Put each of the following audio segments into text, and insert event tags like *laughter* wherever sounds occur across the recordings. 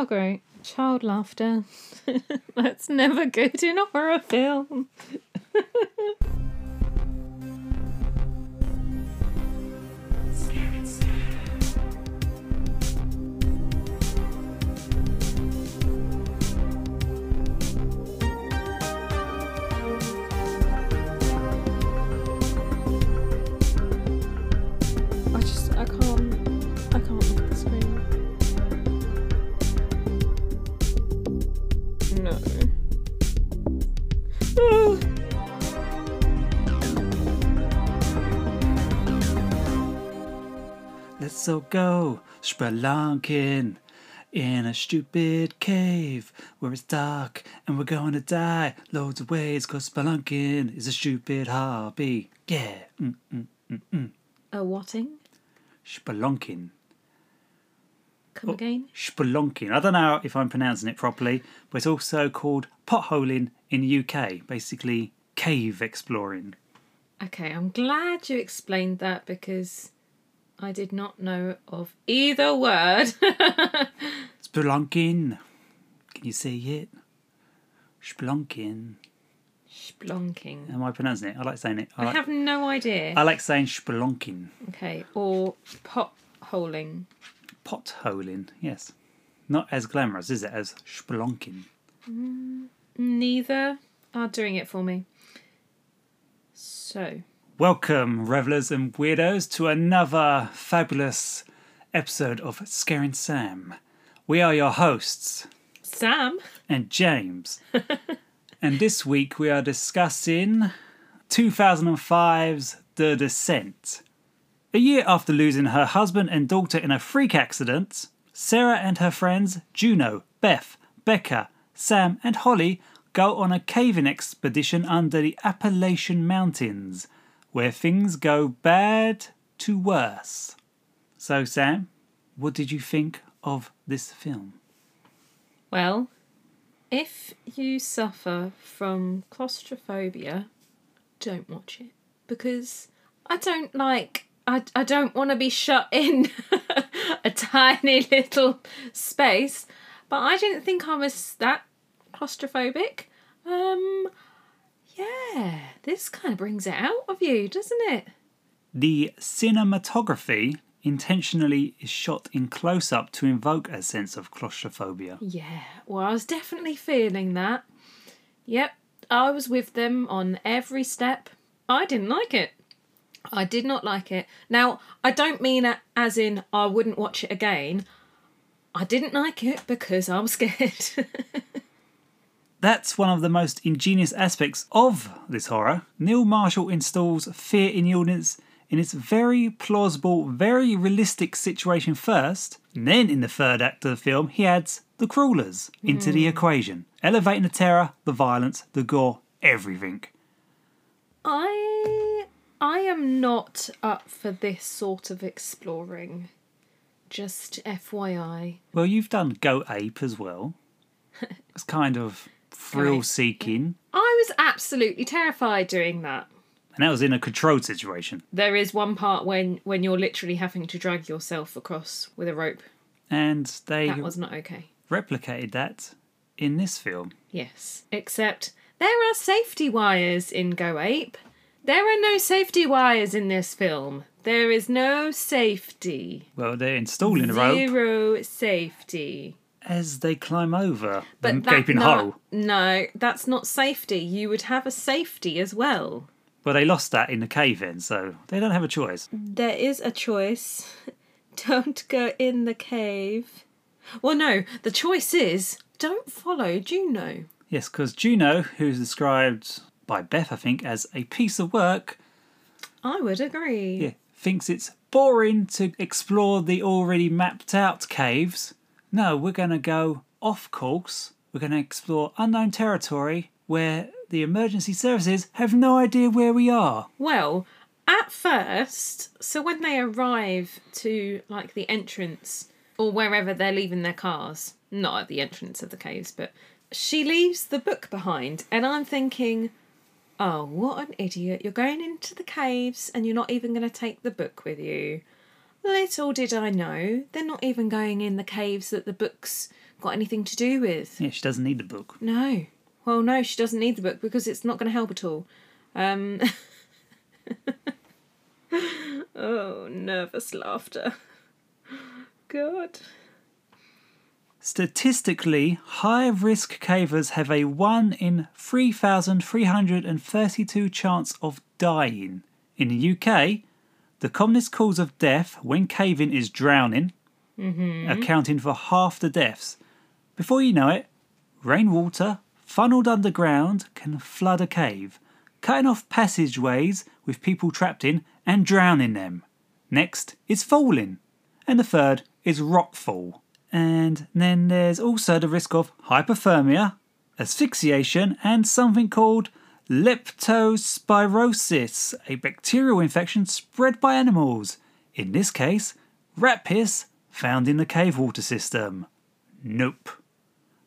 Oh, great. Child laughter. *laughs* That's never good in a horror film. *laughs* Let's go spelunking in a stupid cave where it's dark and we're going to die loads of ways because spelunking is a stupid hobby. Yeah, mm, mm, mm, mm. A whatting? spelunking. Come Oh. again? Spelunking. I don't know if I'm pronouncing it properly, but it's also called potholing in the UK, basically cave exploring. Okay, I'm glad you explained that because I did not know of either word. *laughs* Spelunking. Can you see it? Spelunking. Splonking. Am I pronouncing it? I like saying it. I I like, have no idea. I like saying spelunking. Okay, or potholing. Potholing, yes. Not as glamorous, is it, as spelunking? Mm, neither are doing it for me. So, Welcome, revelers and weirdos, to another fabulous episode of Scaring Sam. We are your hosts, Sam, and James. *laughs* and this week we are discussing 2005's The Descent. A year after losing her husband and daughter in a freak accident, Sarah and her friends Juno, Beth, Becca, Sam, and Holly go on a caving expedition under the Appalachian Mountains, where things go bad to worse. So, Sam, what did you think of this film? well, if you suffer from claustrophobia, don't watch it because I don't like. I, I don't want to be shut in *laughs* a tiny little space, but I didn't think I was that claustrophobic. Um, yeah, this kind of brings it out of you, doesn't it? The cinematography intentionally is shot in close up to invoke a sense of claustrophobia. Yeah, well, I was definitely feeling that. Yep, I was with them on every step. I didn't like it. I did not like it. Now, I don't mean it as in I wouldn't watch it again. I didn't like it because I was scared. *laughs* That's one of the most ingenious aspects of this horror. Neil Marshall installs fear in the audience in its very plausible, very realistic situation first, and then in the third act of the film, he adds the crawlers into the hmm. equation, elevating the terror, the violence, the gore, everything. I I am not up for this sort of exploring. Just FYI. Well, you've done Go Ape as well. *laughs* It's kind of thrill seeking, I was absolutely terrified doing that. and that was in a controlled situation. There is one part when when you're literally having to drag yourself across with a rope. And they That was not okay. replicated that in this film. Yes. Except there are safety wires in Go Ape. There are no safety wires in this film. There is no safety. Well, they're installing a rope Zero safety. As they climb over the that- gaping hole. No, that's not safety. You would have a safety as well. Well, they lost that in the cave in, so they don't have a choice. There is a choice. *laughs* Don't go in the cave. Well, no, the choice is don't follow Juno. Yes, because Juno, who's described by Beth, I think, as a piece of work, I would agree. yeah, thinks it's boring to explore the already mapped out caves. No, we're going to go off course. We're going to explore unknown territory where the emergency services have no idea where we are. Well, at first, so when they arrive to like the entrance or wherever they're leaving their cars, not at the entrance of the caves, but she leaves the book behind, and I'm thinking, oh, what an idiot! You're going into the caves and you're not even going to take the book with you. Little did I know, they're not even going in the caves that the book's got anything to do with. Yeah, she doesn't need the book. No. Well, no, she doesn't need the book because it's not going to help at all. Um... *laughs* oh, nervous laughter. God. Statistically, high risk cavers have a 1 in 3,332 chance of dying. In the UK, the commonest cause of death when caving is drowning, mm-hmm. accounting for half the deaths. Before you know it, rainwater funneled underground can flood a cave, cutting off passageways with people trapped in and drowning them. Next is falling, and the third is rockfall. And then there's also the risk of hypothermia, asphyxiation, and something called leptospirosis, a bacterial infection spread by animals. In this case, rat piss found in the cave water system. Nope.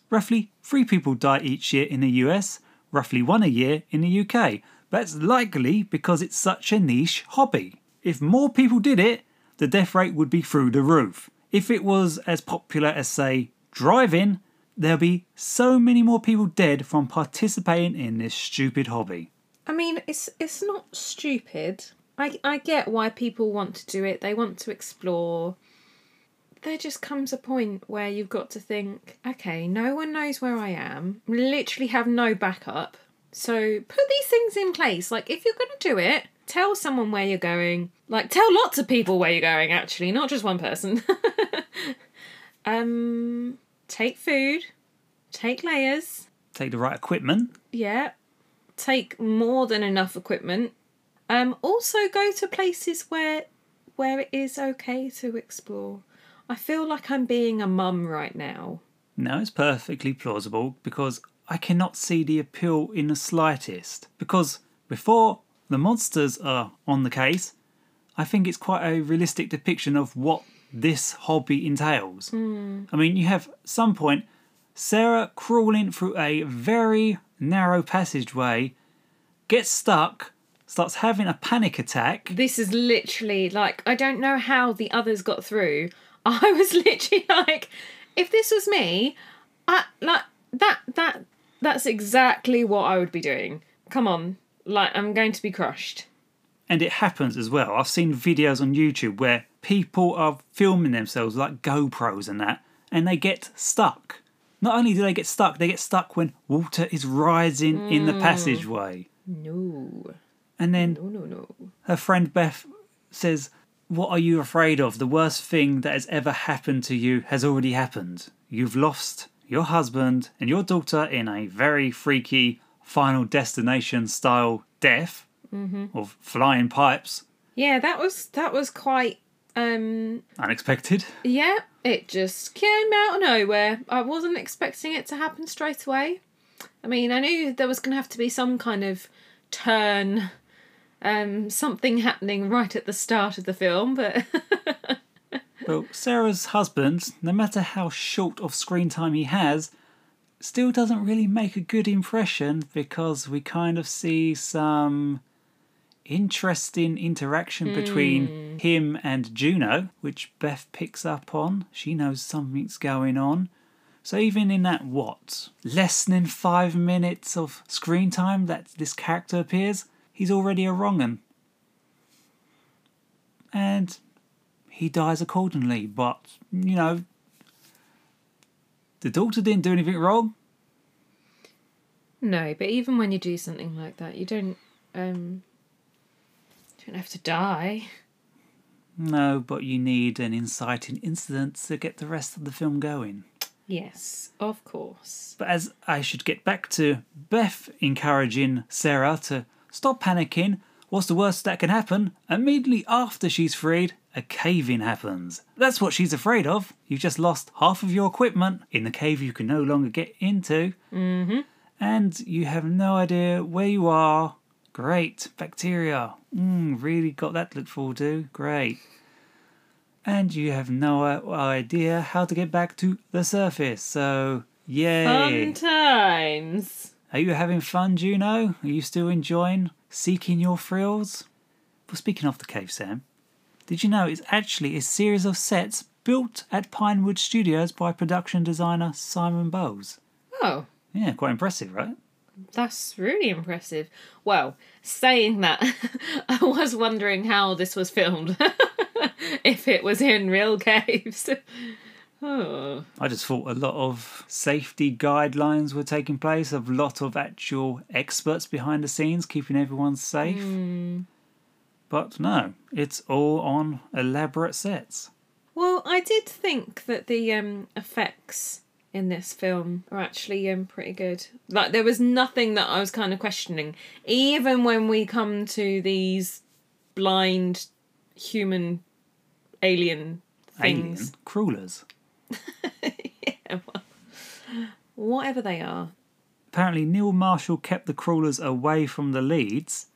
Roughly three people die each year in the US, roughly one a year in the UK. That's likely because it's such a niche hobby. If more people did it, the death rate would be through the roof. If it was as popular as, say, driving, there'll be so many more people dead from participating in this stupid hobby. I mean, it's it's not stupid. I I get why people want to do it. They want to explore. There just comes a point where you've got to think, okay, no one knows where I am. Literally have no backup. So put these things in place. Like if you're going to do it, tell someone where you're going. Like tell lots of people where you're going actually, not just one person. *laughs* um take food, take layers. Take the right equipment. Yeah. Take more than enough equipment. Um also go to places where where it is okay to explore. I feel like I'm being a mum right now. No, it's perfectly plausible because I cannot see the appeal in the slightest. Because before the monsters are on the case, I think it's quite a realistic depiction of what this hobby entails. Hmm. I mean, you have some point Sarah crawling through a very narrow passageway, gets stuck, starts having a panic attack. This is literally like I don't know how the others got through. *laughs* I was literally like, if this was me, I like that that that's exactly what I would be doing. Come on, like I'm going to be crushed. And it happens as well. I've seen videos on YouTube where people are filming themselves like GoPros and that, and they get stuck. Not only do they get stuck, they get stuck when water is rising in the mm. passageway. No, And then no, no, no. her friend Beth says, What are you afraid of? The worst thing that has ever happened to you has already happened. You've lost your husband and your daughter in a very freaky final destination style death of flying pipes. Yeah, that was that was quite um Unexpected. yeah, it just came out of nowhere. I wasn't expecting it to happen straight away. I mean, I knew there was going to have to be some kind of turn um something happening right at the start of the film, but *laughs* Well, Sarah's husband, no matter how short of screen time he has, still doesn't really make a good impression because we kind of see some interesting interaction between him and Juno, which Beth picks up on. She knows something's going on. So even in that what less than five minutes of screen time that this character appears, he's already a wrong 'un. And he dies accordingly. But you know, the daughter didn't do anything wrong. no, but even when you do something like that, you don't um don't have to die. No, but you need an inciting incident to get the rest of the film going. Yes, of course. But as I should get back to Beth encouraging Sarah to stop panicking, what's the worst that can happen? Immediately after she's freed, a cave in happens. That's what she's afraid of. You've just lost half of your equipment in the cave you can no longer get into. Mm-hmm. And you have no idea where you are. Great. Bacteria. Mm, really got that to look forward to. Great. And you have no idea how to get back to the surface. So, yay. Fun times. Are you having fun, Juno? Are you still enjoying seeking your thrills? Well, speaking of the cave, Sam, Did you know it's actually a series of sets built at Pinewood Studios by production designer Simon Bowles? Oh, Yeah, quite impressive, right? That's really impressive. Well, saying that, *laughs* I was wondering how this was filmed. *laughs* if it was in real caves. *laughs* oh. I just thought a lot of safety guidelines were taking place, a lot of actual experts behind the scenes keeping everyone safe. But no, it's all on elaborate sets. Well, I did think that the um, effects in this film are actually um, pretty good. Like, there was nothing that I was kind of questioning. Even when we come to these blind human alien Alien things. crawlers. *laughs* Yeah, well, whatever they are. Apparently, Neil Marshall kept the crawlers away from the leads.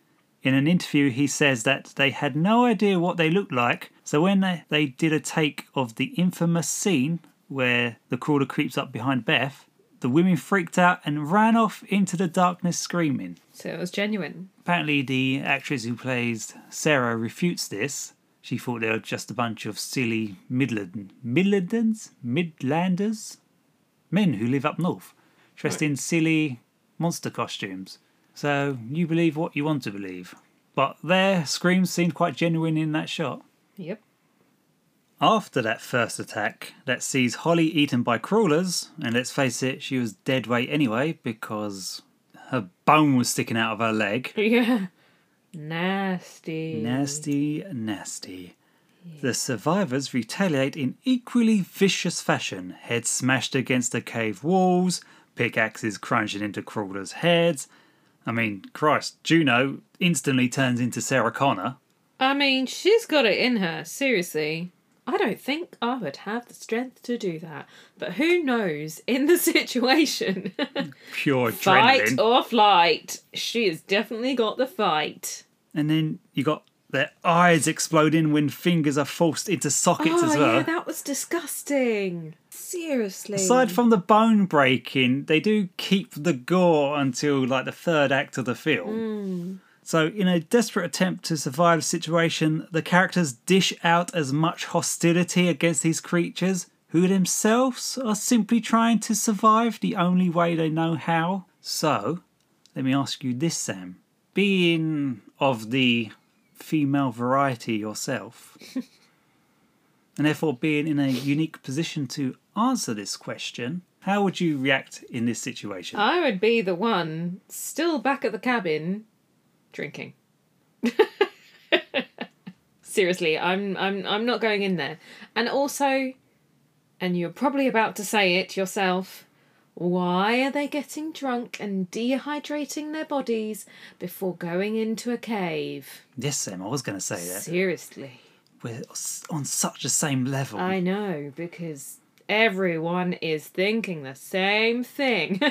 In an interview, he says that they had no idea what they looked like, so when they, they did a take of the infamous scene where the crawler creeps up behind Beth, the women freaked out and ran off into the darkness screaming. So it was genuine. Apparently, the actress who plays Sarah refutes this. She thought they were just a bunch of silly Midland Midlanders, Midlanders, men who live up north, dressed in silly monster costumes. So you believe what you want to believe. But their screams seemed quite genuine in that shot. Yep. After that first attack that sees Holly eaten by crawlers, and let's face it, she was dead weight anyway because her bone was sticking out of her leg. *laughs* Yeah. Nasty. Nasty, nasty. The survivors retaliate in equally vicious fashion, heads smashed against the cave walls, pickaxes crunching into crawlers' heads. I mean, Christ, Juno instantly turns into Sarah Connor. I mean, she's got it in her, seriously. I don't think I would have the strength to do that. But who knows in the *laughs* situation? Pure fight or flight. She has definitely got the fight. And then you got their eyes exploding when fingers are forced into sockets oh, as well. yeah, that was disgusting. Seriously. Aside from the bone breaking, they do keep the gore until like the third act of the film. Hmm. So, in a desperate attempt to survive the situation, the characters dish out as much hostility against these creatures, who themselves are simply trying to survive the only way they know how. So, let me ask you this, Sam. Being of the female variety yourself, *laughs* and therefore being in a unique position to answer this question, how would you react in this situation? I would be the one still back at the cabin drinking. *laughs* Seriously, I'm I'm I'm not going in there. And also and you're probably about to say it yourself, why are they getting drunk and dehydrating their bodies before going into a cave? yes, Sam, I was going to say that. Seriously. We're on such the same level. I know, because everyone is thinking the same thing.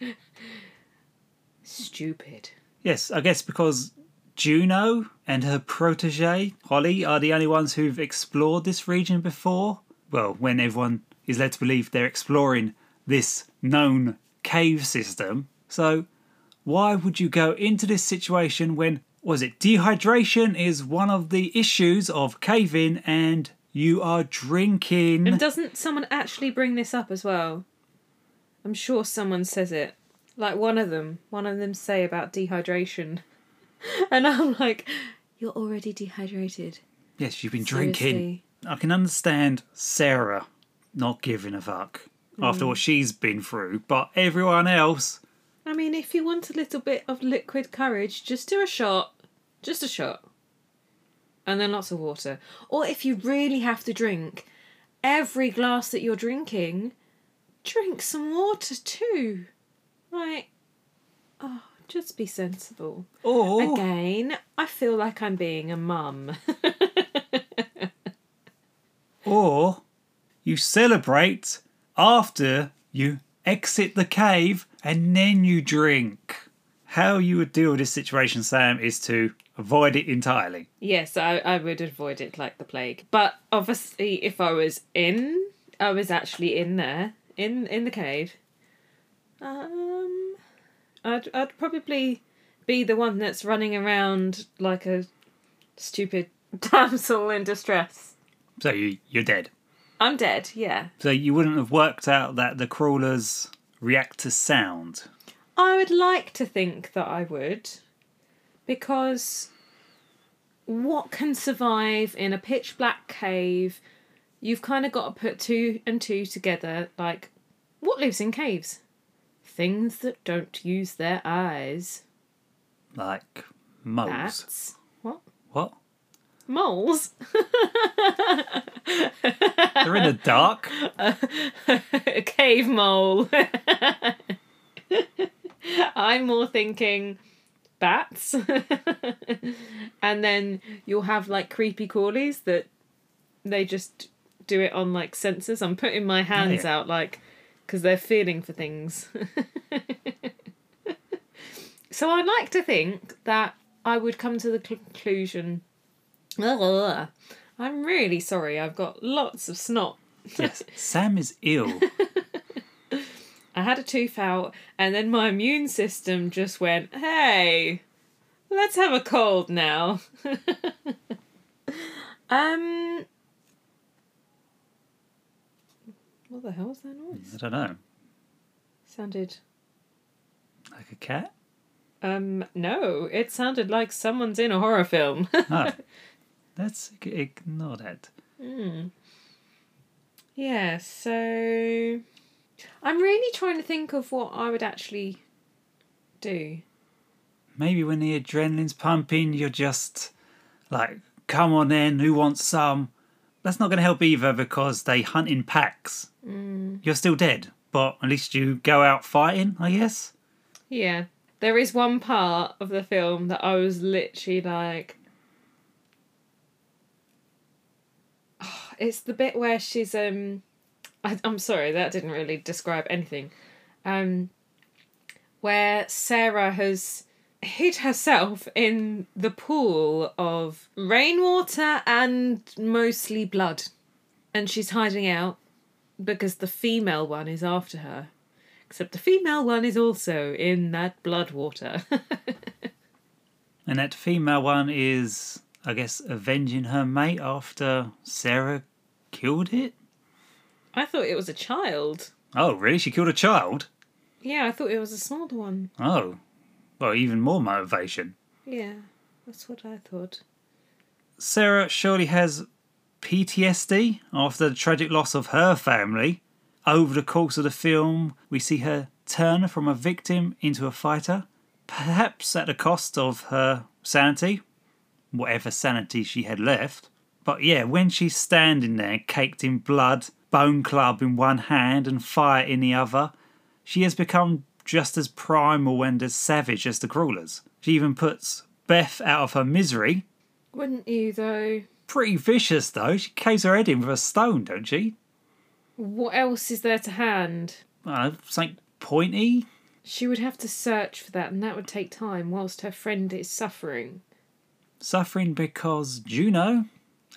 *laughs* Stupid. Yes, I guess because Juno and her protege, Holly, are the only ones who've explored this region before. Well, when everyone is led to believe they're exploring this known cave system. So, why would you go into this situation when, was it, dehydration is one of the issues of caving and you are drinking? And doesn't someone actually bring this up as well? I'm sure someone says it. Like one of them, one of them say about dehydration. *laughs* And I'm like, you're already dehydrated. Yes, you've been drinking. Seriously. I can understand Sarah not giving a fuck after mm. what she's been through, but everyone else, I mean, if you want a little bit of liquid courage, just do a shot. Just a shot. And then lots of water. Or if you really have to drink, every glass that you're drinking, drink some water too. Like, oh, just be sensible. or Again, I feel like I'm being a mum. *laughs* or you celebrate after you exit the cave and then you drink. How you would deal with this situation, Sam, is to avoid it entirely. yes, I, I would avoid it like the plague. But obviously, if I was in, I was actually in there, in in the cave. Um, I'd I'd probably be the one that's running around like a stupid *laughs* Damsel in distress. So you, you're dead. I'm dead, yeah. So you wouldn't have worked out that the crawlers react to sound. I would like to think that I would. Because what can survive in a pitch black cave? You've kind of got to put two and two together. Like, what lives in caves? Things that don't use their eyes. Like moles. Bats. What? What? Moles? They're in the dark. *laughs* a cave mole. I'm more thinking bats. and then you'll have like creepy crawlies that they just do it on like sensors. I'm putting my hands yeah. out like because they're feeling for things. *laughs* so I'd like to think that I would come to the conclusion. Ugh, I'm really sorry. I've got lots of snot. Yes. Sam is ill. *laughs* I had a tooth out, and then my immune system just went, hey, let's have a cold now. *laughs* um. What the hell was that noise? I don't know. Sounded. Like a cat? Um, no, it sounded like someone's in a horror film. *laughs* Oh. Let's ignore that. yeah, so. I'm really trying to think of what I would actually do. Maybe when the adrenaline's pumping, you're just like, come on then, who wants some? That's not going to help either because they hunt in packs. You're still dead, but at least you go out fighting, I guess. Yeah. There is one part of the film that I was literally like. Oh, *sighs* it's the bit where she's um, I, I'm sorry that didn't really describe anything, um, where Sarah has hid herself in the pool of rainwater and mostly blood, and she's hiding out because the female one is after her. Except the female one is also in that blood water. *laughs* And that female one is, I guess, avenging her mate after Sarah killed it. I thought it was a child. Oh, really? She killed a child? Yeah, I thought it was a smaller one. Oh, well, even more motivation. Yeah, that's what I thought. Sarah surely has PTSD after the tragic loss of her family. Over the course of the film, we see her turn from a victim into a fighter, perhaps at the cost of her sanity, whatever sanity she had left. But yeah, when she's standing there, caked in blood, bone club in one hand and fire in the other, she has become just as primal and as savage as the crawlers. She even puts Beth out of her misery. Wouldn't you, though? Pretty vicious though. She caves her head in with a stone, don't she? What else is there to hand? Uh, something pointy. She would have to search for that, and that would take time whilst her friend is suffering. Suffering because Juno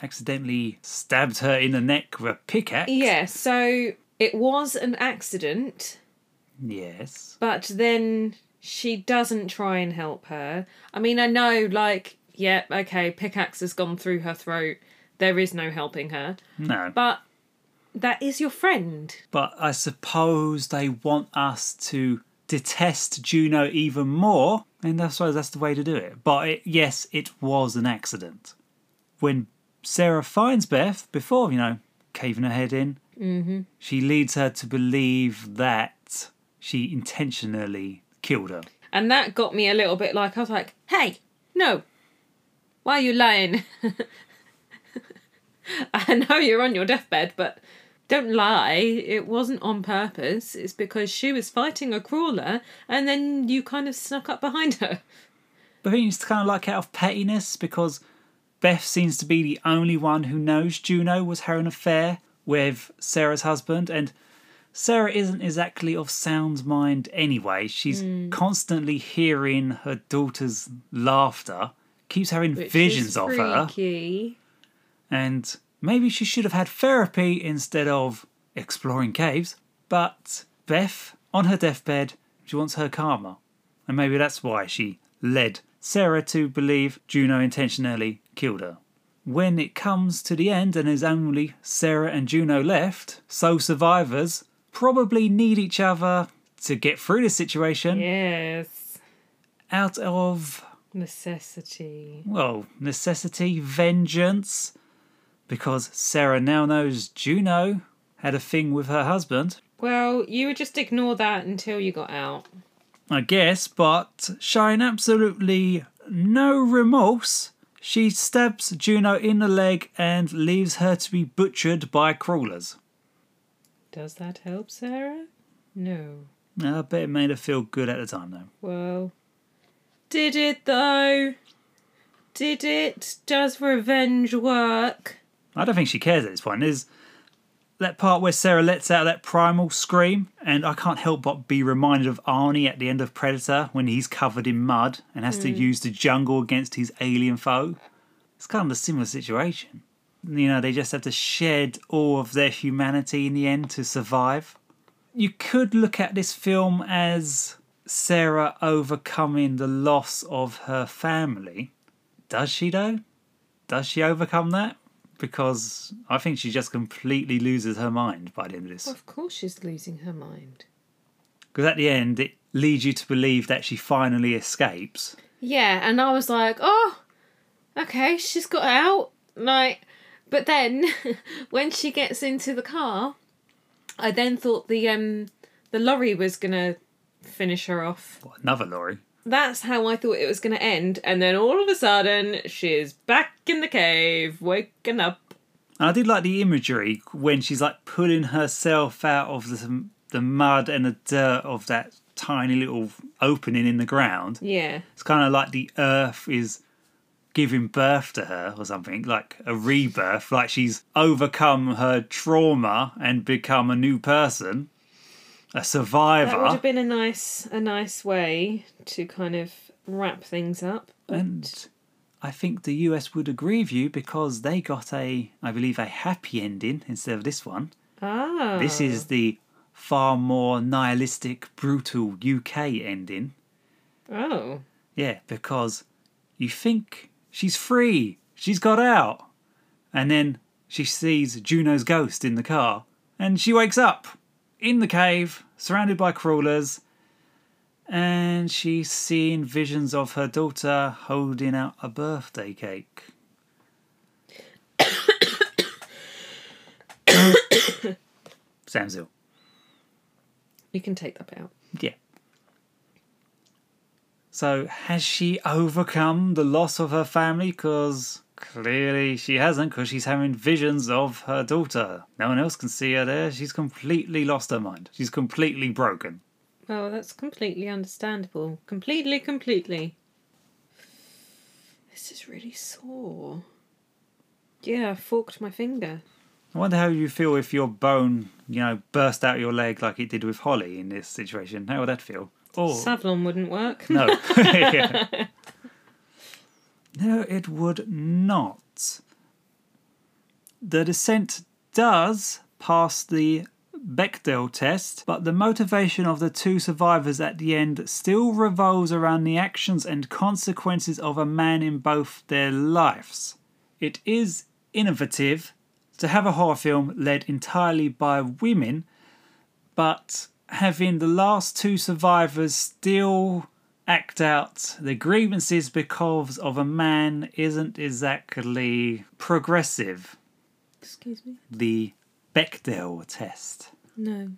accidentally stabbed her in the neck with a pickaxe. Yeah, so it was an accident, Yes. but then she doesn't try and help her. I mean, I know, like, yeah, okay, pickaxe has gone through her throat. There is no helping her. No. But that is your friend. But I suppose they want us to detest Juno even more, and I suppose that's the way to do it. But it, yes, it was an accident. When Sarah finds Beth, before, you know, caving her head in, mm-hmm. she leads her to believe that she intentionally killed her. And that got me a little bit like, I was like, hey, no, why are you lying? *laughs* I know you're on your deathbed, but don't lie. It wasn't on purpose. It's because she was fighting a crawler and then you kind of snuck up behind her. But I think it's kind of like out of pettiness because Beth seems to be the only one who knows Juno was having an affair with Sarah's husband, and Sarah isn't exactly of sound mind anyway. She's hmm. constantly hearing her daughter's laughter, keeps having Which visions is of her, and maybe she should have had therapy instead of exploring caves. But Beth, on her deathbed, she wants her karma. And maybe that's why she led Sarah to believe Juno intentionally killed her. when it comes to the end and there's only Sarah and Juno left, so survivors probably need each other to get through this situation Yes. out of, Necessity. well, necessity, vengeance, because Sarah now knows Juno had a thing with her husband. Well, you would just ignore that until you got out. I guess, but showing absolutely no remorse, she stabs Juno in the leg and leaves her to be butchered by crawlers. Does that help, Sarah? No. I bet it made her feel good at the time, though. Well, did it though? Did it? Does revenge work? I don't think she cares at this point. There's that part where Sarah lets out that primal scream, and I can't help but be reminded of Arnie at the end of Predator when he's covered in mud and has to mm. use the jungle against his alien foe. It's kind of a similar situation. You know, they just have to shed all of their humanity in the end to survive. You could look at this film as Sarah overcoming the loss of her family. Does she, though? Does she overcome that? Because I think she just completely loses her mind by the end of this. Of course, she's losing her mind. Because at the end, it leads you to believe that she finally escapes. Yeah, and I was like, oh, okay, she's got out. Like, but then *laughs* when she gets into the car, I then thought the um the lorry was gonna finish her off. What, another lorry. That's how I thought it was gonna end, and then all of a sudden she's back in the cave, waking up. And I did like the imagery when she's like pulling herself out of the, the mud and the dirt of that tiny little opening in the ground. Yeah, It's kind of like the earth is giving birth to her or something, like a rebirth, like she's overcome her trauma and become a new person, a survivor. that would have been a nice a nice way to kind of wrap things up. And I think the US would agree with you because they got a, I believe, a happy ending instead of this one. Ah, This is the far more nihilistic, brutal UK ending. oh Yeah, because you think she's free, she's got out. And then she sees Juno's ghost in the car, and she wakes up in the cave, surrounded by crawlers, and she's seeing visions of her daughter holding out a birthday cake. Sounds ill. you can take that out. Yeah. So, has she overcome the loss of her family? Because clearly she hasn't, because she's having visions of her daughter. No one else can see her there. She's completely lost her mind. She's completely broken. Well, that's completely understandable. Completely, completely. This is really sore. Yeah, I forked my finger. I wonder how you feel if your bone, you know, burst out your leg like it did with Holly in this situation. How would that feel? Oh, Savlon wouldn't work. No. Yeah. *laughs* *laughs* No, it would not. The descent does pass the Bechdel test, but the motivation of the two survivors at the end still revolves around the actions and consequences of a man in both their lives. It is innovative to have a horror film led entirely by women, but having the last two survivors still act out their grievances because of a man isn't exactly progressive. Excuse me? The Bechdel test. No.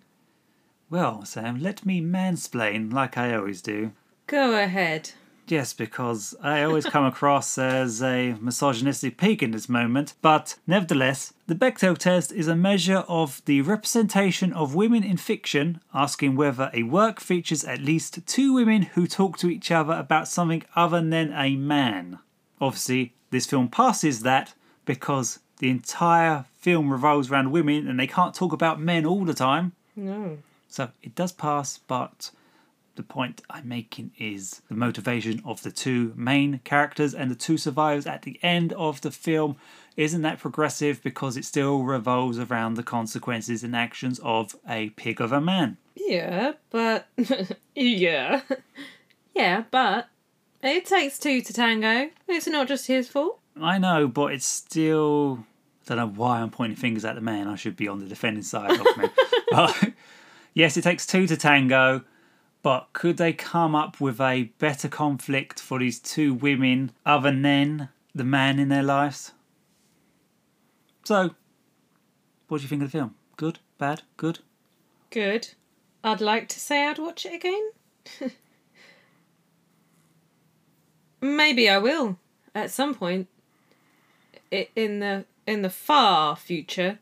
Well, Sam, let me mansplain like I always do. Go ahead. Yes, because I always come across as a misogynistic pig in this moment, but nevertheless, the Bechdel test is a measure of the representation of women in fiction, asking whether a work features at least two women who talk to each other about something other than a man. Obviously, this film passes that because the entire film revolves around women and they can't talk about men all the time. No. So it does pass, but the point I'm making is the motivation of the two main characters and the two survivors at the end of the film isn't that progressive because it still revolves around the consequences and actions of a pig of a man. Yeah, but. *laughs* yeah. yeah, but. It takes two to tango. It's not just his fault. I know, but it's still. I don't know why I'm pointing fingers at the man. I should be on the defending side of me. *laughs* but, yes, it takes two to tango, but could they come up with a better conflict for these two women other than the man in their lives? So, what do you think of the film? Good? Bad? Good? Good. I'd like to say I'd watch it again. *laughs* Maybe I will at some point in the in the far future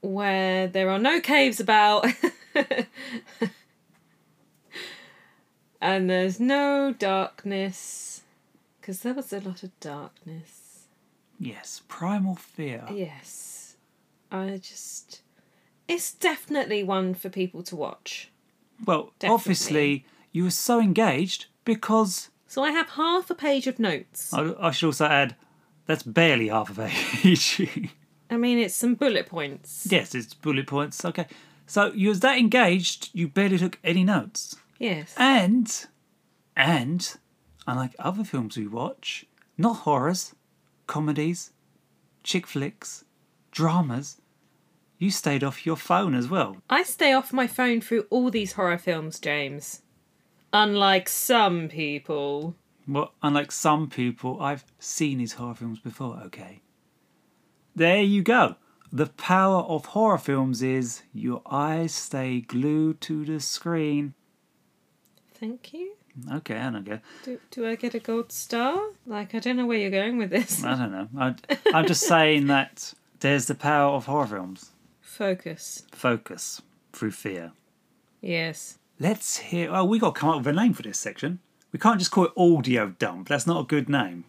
where there are no caves about *laughs* and there's no darkness because there was a lot of darkness. Yes, primal fear. Yes. I just it's definitely one for people to watch. Well, Definitely. obviously, you were so engaged because So I have half a page of notes. I, I should also add that's barely half a page. *laughs* I mean, it's some bullet points. yes, it's bullet points. Okay, so you was that engaged, you barely took any notes, Yes. and and unlike other films we watch, not horrors, comedies, chick flicks, dramas, you stayed off your phone as well. I stay off my phone through all these horror films, James. Unlike some people. Well, unlike some people, I've seen these horror films before, okay? There you go. The power of horror films is your eyes stay glued to the screen. Thank you. Okay, I don't go. Do, do I get a gold star? Like, I don't know where you're going with this. I don't know. I, I'm just *laughs* saying that there's the power of horror films. Focus. Focus through fear. Yes. Let's hear. Oh, we got to come up with a name for this section. We can't just call it audio dump. That's not a good name.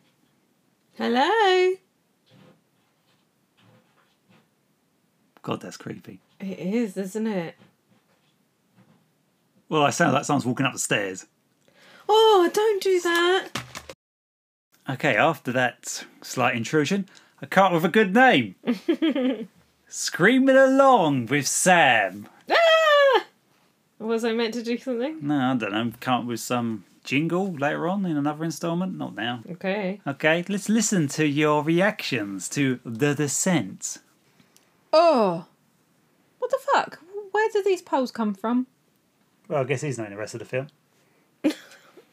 Hello? God, that's creepy. It is, isn't it? Well, I sound like someone's walking up the stairs. Oh, don't do that. Okay, after that slight intrusion, a come up with a good name. *laughs* Screaming along with Sam. Ah! Was I meant to do something? No, I don't know. Come up with some jingle later on in another instalment. Not now. Okay. Okay, let's listen to your reactions to The Descent. Oh. What the fuck? Where do these poles come from? Well, I guess he's knowing the rest of the film. *laughs*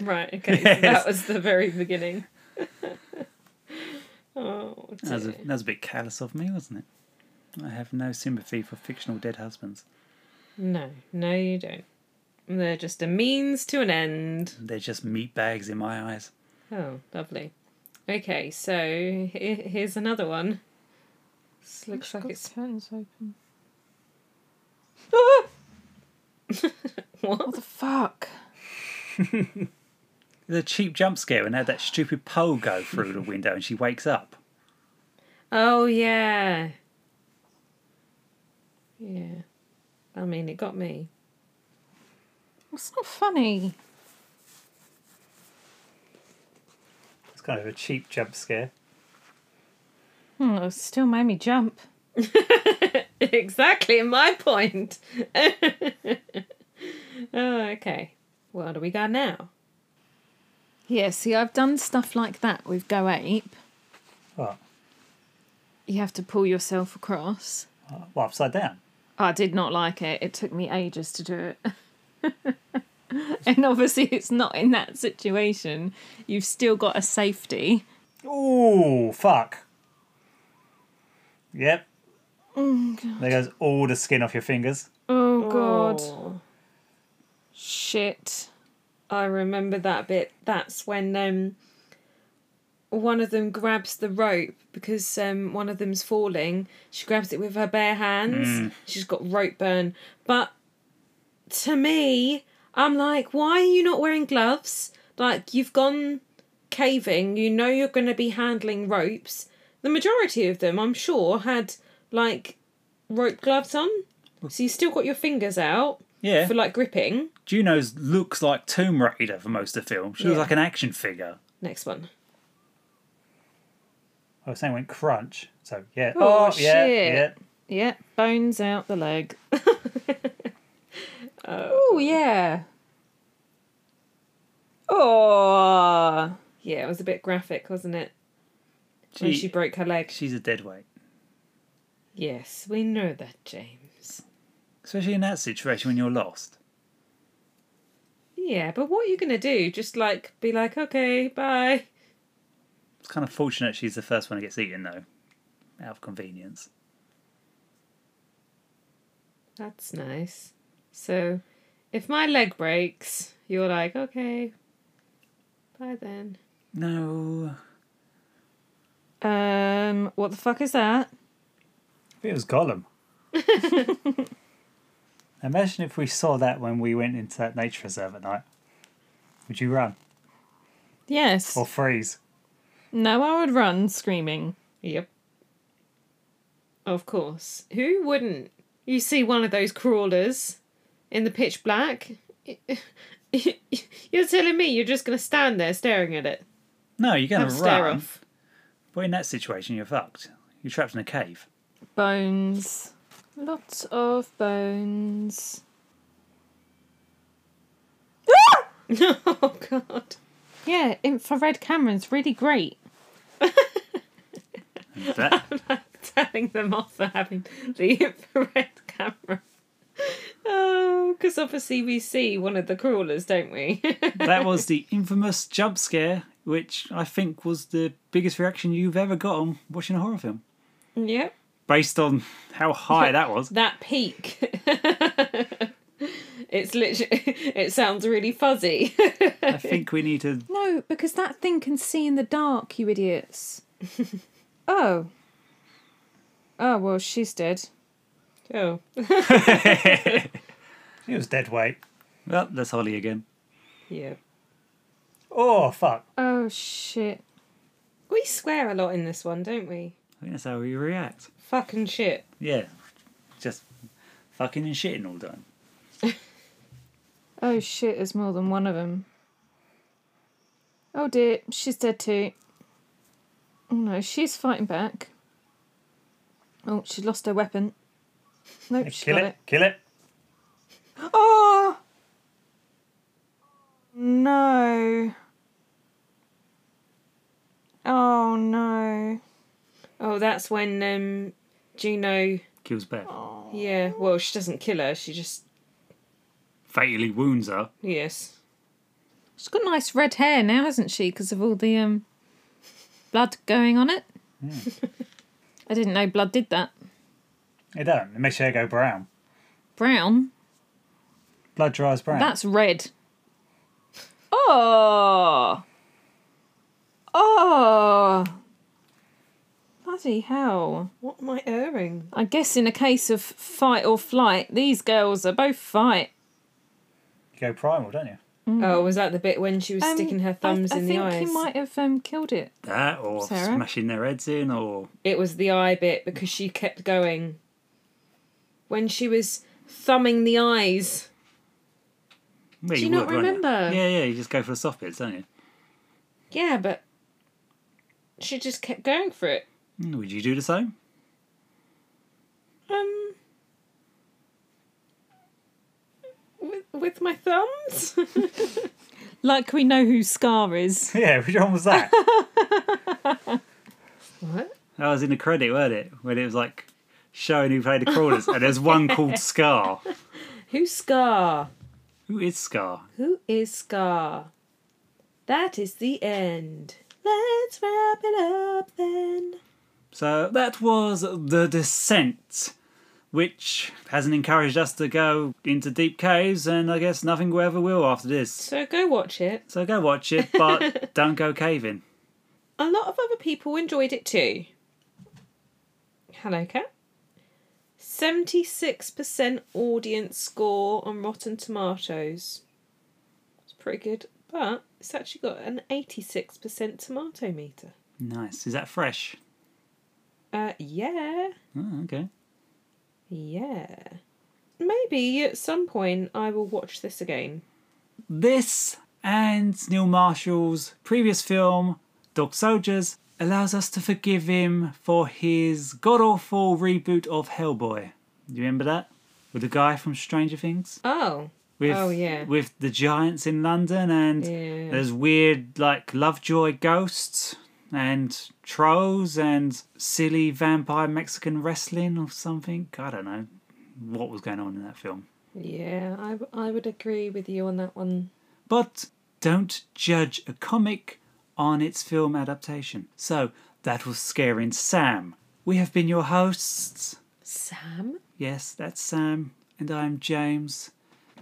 Right, okay. so Yes. that was the very beginning. *laughs* oh, That was, a, dear. that was a bit callous of me, wasn't it? I have no sympathy for fictional dead husbands. No, no, you don't. They're just a means to an end. They're just meat bags in my eyes. Oh, lovely. Okay, so he- here's another one. This looks like it's. curtains open. *laughs* What? What the fuck? *laughs* The cheap jump scare and had that stupid pole go through the window and she wakes up. Oh, yeah. Yeah. I mean, it got me. It's not funny. It's kind of a cheap jump scare. Hmm, it still made me jump. *laughs* exactly my point. *laughs* oh, okay. What do we got now? Yeah, see, I've done stuff like that with Go Ape. What? You have to pull yourself across. Uh, well, upside down. I did not like it. It took me ages to do it. *laughs* and obviously, it's not in that situation. You've still got a safety. Oh, fuck. Yep. Oh, there goes all the skin off your fingers. Oh, God. Oh, Shit. I remember that bit. That's when um, one of them grabs the rope because um, one of them's falling. She grabs it with her bare hands. She's got rope burn. But to me, I'm like, why are you not wearing gloves? Like, you've gone caving, you know you're going to be handling ropes. The majority of them, I'm sure, had like rope gloves on. So you still got your fingers out Yeah. for like gripping. Juno's looks like Tomb Raider for most of the film. She looks Yeah. like an action figure. Next one. I was saying went crunch. So yeah. Oh, oh, yeah, shit. yeah. Yeah, bones out the leg. *laughs* Uh, oh, yeah. Oh. Yeah, it was a bit graphic, wasn't it? when She- she broke her leg. She's a dead weight. Yes, we know that, James. Especially in that situation when you're lost. Yeah, but what are you gonna do? Just like be like, okay, bye. It's kind of fortunate she's the first one that gets eaten, though, out of convenience. That's nice. So, if my leg breaks, you're like, okay, bye then. No. Um, what the fuck is that? It was Gollum. *laughs* Imagine if we saw that when we went into that nature reserve at night. Would you run Yes. or freeze? No, I would run screaming. Yep. Of course. Who wouldn't? You see one of those crawlers in the pitch black. *laughs* You're telling me you're just gonna stand there staring at it? No, you're going to a stare run. off. But in that situation, you're fucked. You're trapped in a cave. Bones. Lots of bones. Ah! *laughs* oh God. Yeah, infrared camera's really great. That... *laughs* I'm like telling them off for having the *laughs* infrared camera. Oh, because obviously we see one of the crawlers, don't we? that was the infamous jump scare, which I think was the biggest reaction you've ever got on watching a horror film. yep. Based on how high that was. *laughs* That peak. *laughs* it's literally. *laughs* It sounds really fuzzy. I think we need to. No, because that thing can see in the dark, you idiots. oh. Oh, well, she's dead. oh. It was dead weight. Well, that's Holly again. Yeah. Oh, fuck. Oh, shit. We swear a lot in this one, don't we? I think that's how we react. Fucking shit. Yeah. Just fucking and shitting all the time. Oh, shit, there's more than one of them. Oh, dear, she's dead too. Oh, no, she's fighting back. Oh, she's lost her weapon. Nope, she got it. Kill it. Oh! No. Oh, no. Oh, that's when um, Juno. Kills Beth. Yeah. Well, she doesn't kill her. She just. Fatally wounds her. Yes. She's got nice red hair now, hasn't she? Because of all the um, blood going on it. I didn't know blood did that. It don't. It makes your hair go brown. Brown? Blood dries brown. That's red. Oh! Oh! Bloody hell. What am I erring? I guess in a case of fight or flight, these girls are both fight. You go primal, don't you? Oh, was that the bit when she was Um, sticking her thumbs I, in think the eyes? I think he might have um, killed it. That or Sarah? smashing their heads in or It was the eye bit because she kept going. When she was thumbing the eyes. Well, Do you not won't remember? Yeah, yeah, you just go for the soft bits, don't you? Yeah, but she just kept going for it. Mm, Would you do the same? Um. With, with my thumbs? *laughs* Like we know who Scar is. *laughs* Yeah, which one was that? *laughs* what? that was in the credit, weren't it? When it was like showing who played the crawlers, and there's one called Scar. Who's Scar? Who is Scar? Who is Scar? That is the end. Let's wrap it up then. So that was The Descent, which hasn't encouraged us to go into deep caves, and I guess nothing will ever will after this. So go watch it. So go watch it, but *laughs* don't go caving. A lot of other people enjoyed it too. Hello, Cat. 76% audience score on Rotten Tomatoes. It's pretty good, but it's actually got an 86% tomato meter. Nice. Is that fresh? Uh, yeah. Oh, okay. Yeah. Maybe at some point I will watch this again. This and Neil Marshall's previous film, Dog Soldiers, allows us to forgive him for his god awful reboot of Hellboy. Do you remember that? With the guy from Stranger Things? Oh. With, Oh, yeah. With the giants in London and Yeah. there's weird, like, Lovejoy ghosts and trolls and silly vampire Mexican wrestling or something. I don't know what was going on in that film. Yeah, I, w- I would agree with you on that one. But don't judge a comic on its film adaptation. So that was Scaring Sam. We have been your hosts. Sam? Yes, that's Sam, and I'm James.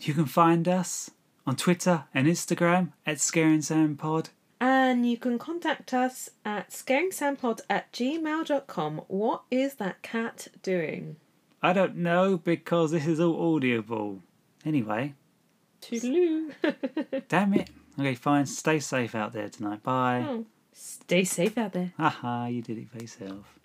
You can find us on Twitter and Instagram at Scaring Sam Pod. And you can contact us at scaringsampod at gmail.com. What is that cat doing? I don't know because this is all audible. Anyway, Toodaloo. *laughs* damn it. Okay, fine. Stay safe out there tonight. Bye. Oh, stay safe out there. Haha, you did it for yourself.